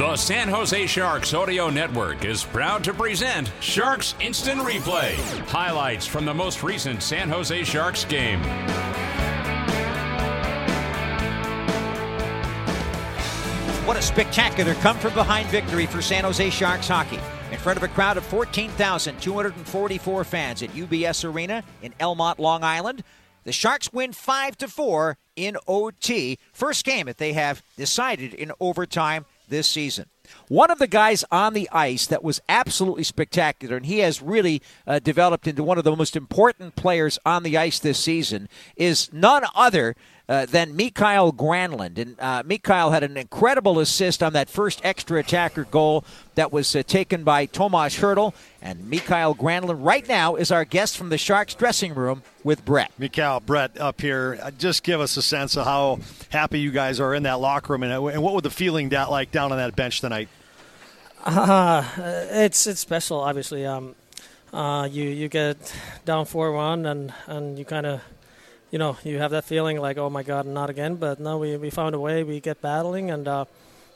The San Jose Sharks Audio Network is proud to present Sharks Instant Replay. Highlights from the most recent San Jose Sharks game. What a spectacular come from behind victory for San Jose Sharks hockey. In front of a crowd of 14,244 fans at UBS Arena in Elmont, Long Island, the Sharks win 5 to 4 in OT. First game that they have decided in overtime this season. One of the guys on the ice that was absolutely spectacular, and he has really uh, developed into one of the most important players on the ice this season, is none other uh, than Mikael Granlund. And uh, Mikael had an incredible assist on that first extra attacker goal that was uh, taken by Tomas Hertl. And Mikael Granlund right now is our guest from the Sharks dressing room with Brett. Mikael, Brett up here. Uh, just give us a sense of how happy you guys are in that locker room and, and what was the feeling that like down on that bench tonight? Uh, it's it's special, obviously. Um, uh, you you get down four one and and you kind of you know, you have that feeling like, oh my God, not again. But no, we, we found a way. We get battling, and uh,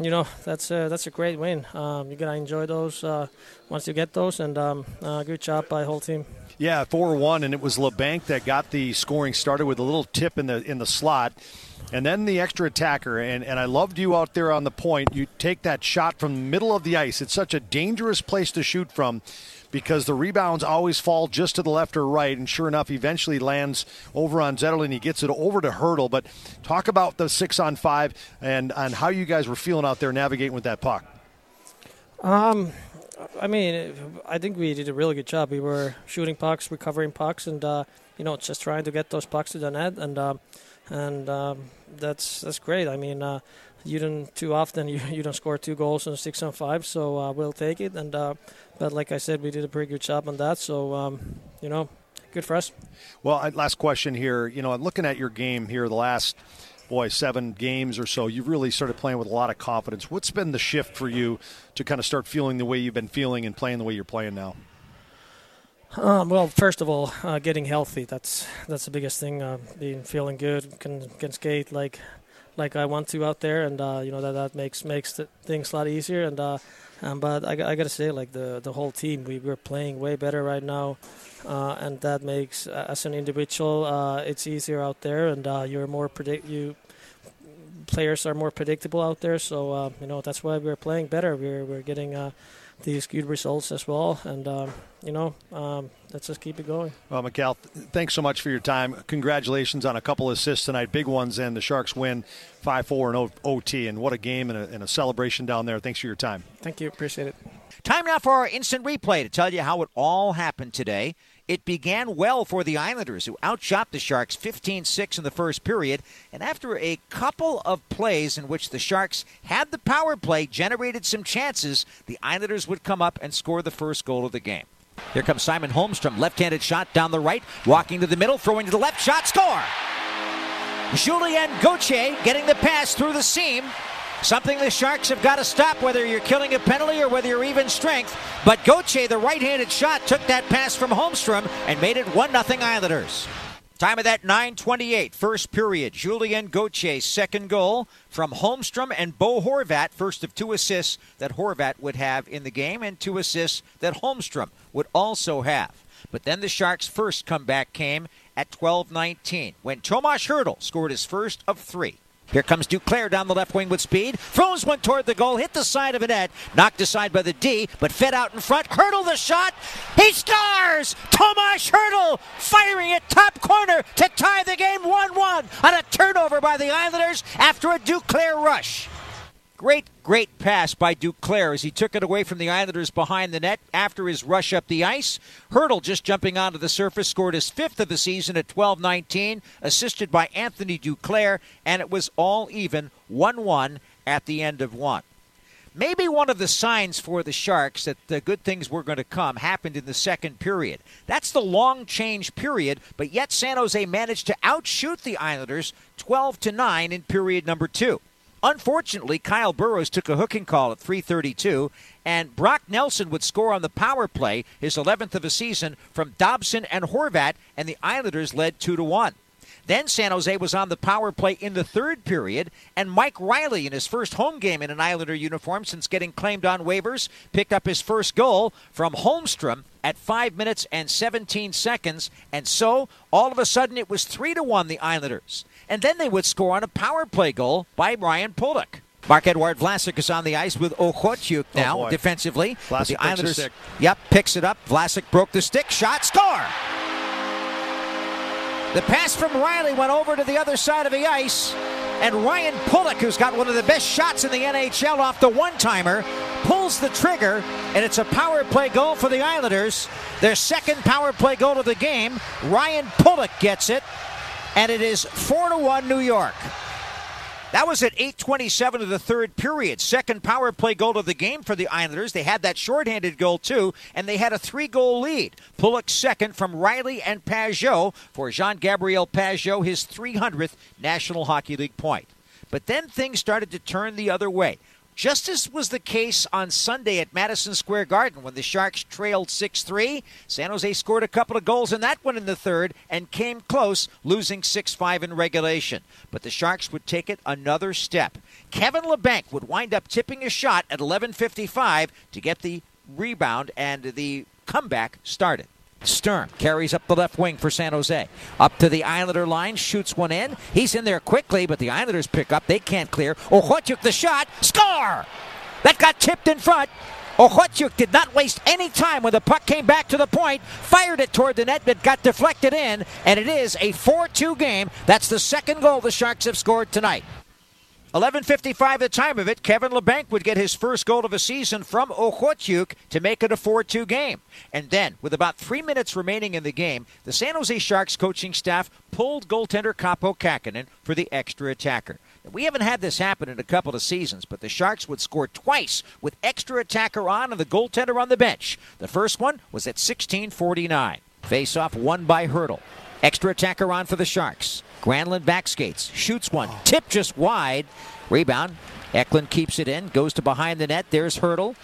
you know that's a, that's a great win. Um, you gotta enjoy those uh, once you get those, and um, uh, good job by whole team. Yeah, four one, and it was Labanc that got the scoring started with a little tip in the in the slot. And then the extra attacker, and, and I loved you out there on the point. You take that shot from the middle of the ice. It's such a dangerous place to shoot from because the rebounds always fall just to the left or right. And sure enough, eventually lands over on Zetterlund. He gets it over to Hertl. But talk about the six on five and, and how you guys were feeling out there navigating with that puck. Um, I mean, I think we did a really good job. We were shooting pucks, recovering pucks, and uh, you know, just trying to get those pucks to the net, and uh, and um, that's that's great. I mean, uh, you don't too often you, you don't score two goals in six on five, so uh, we'll take it. And uh, but like I said, we did a pretty good job on that. So um, you know, good for us. Well, last question here. You know, looking at your game here the last boy seven games or so. You've really started playing with a lot of confidence. What's been the shift for you to kind of start feeling the way you've been feeling and playing the way you're playing now? Um, well, first of all, uh, getting healthy. That's that's the biggest thing. Uh, being feeling good, can can skate like like I want to out there, and uh, you know that that makes makes things a lot easier. And uh, um, but I, I got to say, like the the whole team, we we're playing way better right now, uh, and that makes as an individual, uh, it's easier out there, and uh, you're more predict you players are more predictable out there. So uh, you know that's why we're playing better. We're we're getting these good results as well. And, um, you know, um, let's just keep it going. Well, Mikael, thanks so much for your time. Congratulations on a couple assists tonight, big ones, and the Sharks win 5 4 in OT. And what a game and a, and a celebration down there. Thanks for your time. Thank you. Appreciate it. Time now for our instant replay to tell you how it all happened today. It began well for the Islanders, who outshot the Sharks 15 6 in the first period. And after a couple of plays in which the Sharks had the power play, generated some chances, the Islanders would come up and score the first goal of the game. Here comes Simon Holmstrom, left handed shot down the right, walking to the middle, throwing to the left, shot, score! Julien Gauthier getting the pass through the seam, Something the Sharks have got to stop, whether you're killing a penalty or whether you're even strength. But Gauthier, the right handed shot, took that pass from Holmstrom and made it 1 0 Islanders. Time of that 928, first period. Julien Gauthier, second goal from Holmstrom and Bo Horvat, first of two assists that Horvat would have in the game, and two assists that Holmstrom would also have. But then the Sharks' first comeback came at 12:19 when Tomas Hertl scored his first of three. Here comes Duclair down the left wing with speed. Throws one toward the goal, hit the side of a net, knocked aside by the D, but fed out in front. Hertl the shot. He scores! Tomas Hertl firing at top corner to tie the game 1 1 on a turnover by the Islanders after a Duclair rush. Great, great pass by Duclair as he took it away from the Islanders behind the net after his rush up the ice. Hertl just jumping onto the surface scored his fifth of the season at 12 19, assisted by Anthony Duclair, and it was all even 1 1 at the end of one. Maybe one of the signs for the Sharks that the good things were going to come happened in the second period. That's the long change period, but yet San Jose managed to outshoot the Islanders 12 to 9 in period number 2. Unfortunately, Kyle Burroughs took a hooking call at 332, and Brock Nelson would score on the power play, his 11th of a season, from Dobson and Horvat, and the Islanders led 2 to 1. Then San Jose was on the power play in the third period, and Mike Reilly, in his first home game in an Islander uniform since getting claimed on waivers, picked up his first goal from Holmstrom at 5 minutes and 17 seconds, and so all of a sudden it was 3 to 1 the Islanders and then they would score on a power play goal by Ryan Pulock. Marc-Edouard Vlasic is on the ice with Okhotyuk oh, now oh defensively. Vlasic the Islanders, yep, picks it up. Vlasic broke the stick, shot, score. The pass from Reilly went over to the other side of the ice, and Ryan Pulock, who's got one of the best shots in the NHL off the one-timer, pulls the trigger, and it's a power play goal for the Islanders. Their second power play goal of the game. Ryan Pulock gets it and it is 4 to 1 New York. That was at 8:27 of the third period. Second power play goal of the game for the Islanders. They had that shorthanded goal too, and they had a three-goal lead. Pulock second from Reilly and Pageau for Jean-Gabriel Pageau, his 300th National Hockey League point. But then things started to turn the other way. Just as was the case on Sunday at Madison Square Garden when the Sharks trailed 6 3. San Jose scored a couple of goals in that one in the third and came close, losing 6 5 in regulation. But the Sharks would take it another step. Kevin Labanc would wind up tipping a shot at 11.55 to get the rebound and the comeback started. Sturm carries up the left wing for San Jose. Up to the Islander line, shoots one in. He's in there quickly, but the Islanders pick up. They can't clear. Okhotyuk the shot. Score! That got tipped in front. Okhotyuk did not waste any time when the puck came back to the point, fired it toward the net, but got deflected in, and it is a 4 2 game. That's the second goal the Sharks have scored tonight. 11.55 the time of it. Kevin Labanc would get his first goal of a season from Okhotyuk to make it a 4-2 game. And then, with about three minutes remaining in the game, the San Jose Sharks coaching staff pulled goaltender Kaapo Kähkönen for the extra attacker. We haven't had this happen in a couple of seasons, but the Sharks would score twice with extra attacker on and the goaltender on the bench. The first one was at 16:49. Face-off won by Hertl. Extra attacker on for the Sharks. Granlund back skates, shoots one, tip just wide. Rebound. Eklund keeps it in, goes to behind the net. There's Hertl.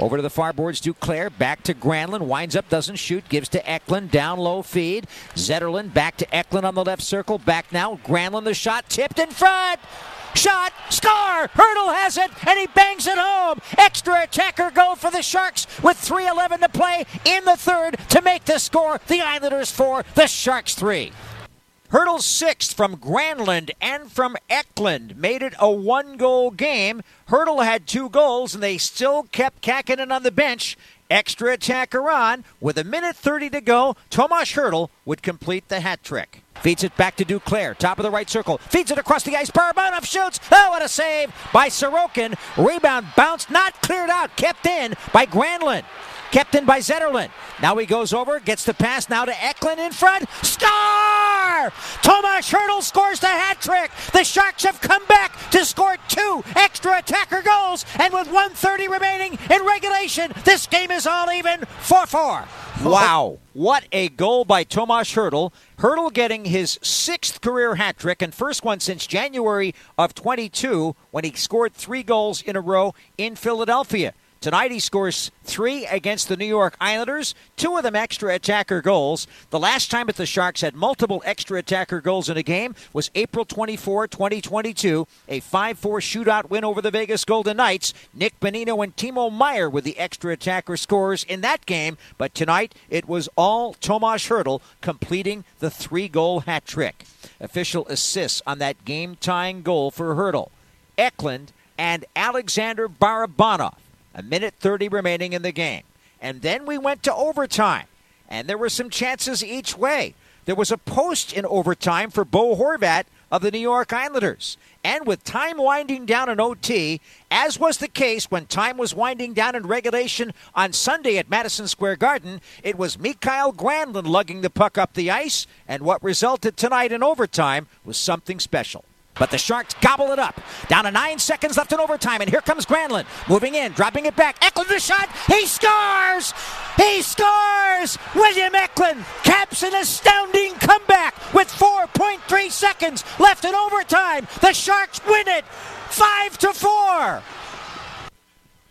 Over to the far boards, Duclair. Back to Granlund. Winds up, doesn't shoot. Gives to Eklund. Down low feed. Zetterlund back to Eklund on the left circle. Back now. Granlund the shot. Tipped in front. Shot. Score. Hertl has it. And he bangs it home. Extra attacker goal for the Sharks with 3.11 to play in the third to make the score. The Islanders 4. The Sharks 3. Hertl's sixth from Granlund and from Eklund made it a one goal game. Hertl had two goals, and they still kept Kähkönen on the bench. Extra attacker on. With a minute 30 to go, Tomas Hertl would complete the hat trick. Feeds it back to Duclair, top of the right circle. Feeds it across the ice. Barabanov shoots. Oh, what a save by Sorokin. Rebound bounced, not cleared out, kept in by Granlund. Kept in by Zetterlund. Now he goes over, gets the pass now to Eklund in front. Star! Tomas Hertl scores the hat trick. The Sharks have come back to score two extra attacker goals. And with 130 remaining in regulation, this game is all even 4 4. Wow. What a goal by Tomas Hertl. Hertl getting his sixth career hat trick and first one since January of 22 when he scored three goals in a row in Philadelphia. Tonight he scores three against the New York Islanders, two of them extra attacker goals. The last time that the Sharks had multiple extra attacker goals in a game was April 24, 2022, a 5 4 shootout win over the Vegas Golden Knights. Nick Bonino and Timo Meier were the extra attacker scores in that game, but tonight it was all Tomas Hertl completing the three goal hat trick. Official assists on that game tying goal for Hertl. Eklund and Alexander Barabanov a minute 30 remaining in the game. And then we went to overtime, and there were some chances each way. There was a post in overtime for Bo Horvat of the New York Islanders. And with time winding down in OT, as was the case when time was winding down in regulation on Sunday at Madison Square Garden, it was Mikael Granlund lugging the puck up the ice, and what resulted tonight in overtime was something special. But the Sharks gobble it up. Down to nine seconds left in overtime, and here comes Granlund. Moving in, dropping it back. Eklund the shot. He scores! He scores! William Eklund caps an astounding comeback with 4.3 seconds left in overtime. The Sharks win it! Five to four!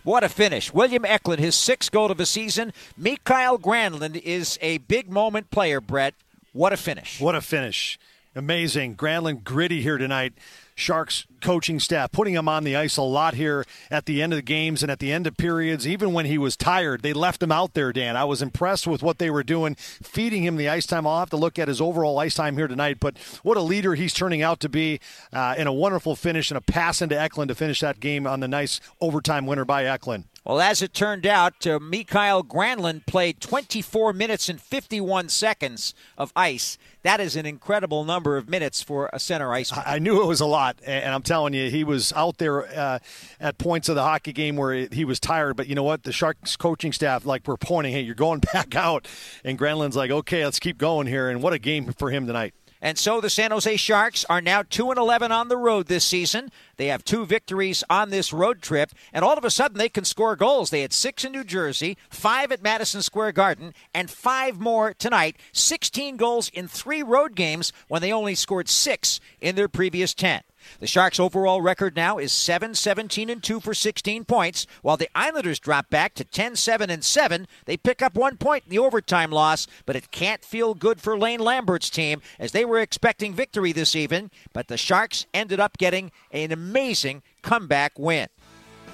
What a finish. William Eklund, his sixth goal of the season. Mikael Granlund is a big moment player, Brett. What a finish. What a finish. Amazing. Granlund gritty here tonight. Sharks coaching staff putting him on the ice a lot here at the end of the games and at the end of periods. Even when he was tired, they left him out there, Dan. I was impressed with what they were doing, feeding him the ice time. I'll have to look at his overall ice time here tonight, but what a leader he's turning out to be uh, in a wonderful finish and a pass into Eklund to finish that game on the nice overtime winner by Eklund. Well, as it turned out, uh, Mikael Granlund played 24 minutes and 51 seconds of ice. That is an incredible number of minutes for a center ice. I knew it was a lot, and I'm telling you, he was out there uh, at points of the hockey game where he was tired. But you know what? The Sharks coaching staff, like, we're pointing, hey, you're going back out. And Granlund's like, okay, let's keep going here. And what a game for him tonight. And so the San Jose Sharks are now 2 and 11 on the road this season. They have two victories on this road trip, and all of a sudden they can score goals. They had six in New Jersey, five at Madison Square Garden, and five more tonight. 16 goals in three road games when they only scored six in their previous 10. The Sharks' overall record now is 7 17 and 2 for 16 points, while the Islanders drop back to 10 7 and 7. They pick up one point in the overtime loss, but it can't feel good for Lane Lambert's team as they were expecting victory this evening, but the Sharks ended up getting an amazing comeback win.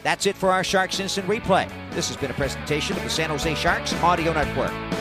That's it for our Sharks Instant Replay. This has been a presentation of the San Jose Sharks Audio Network.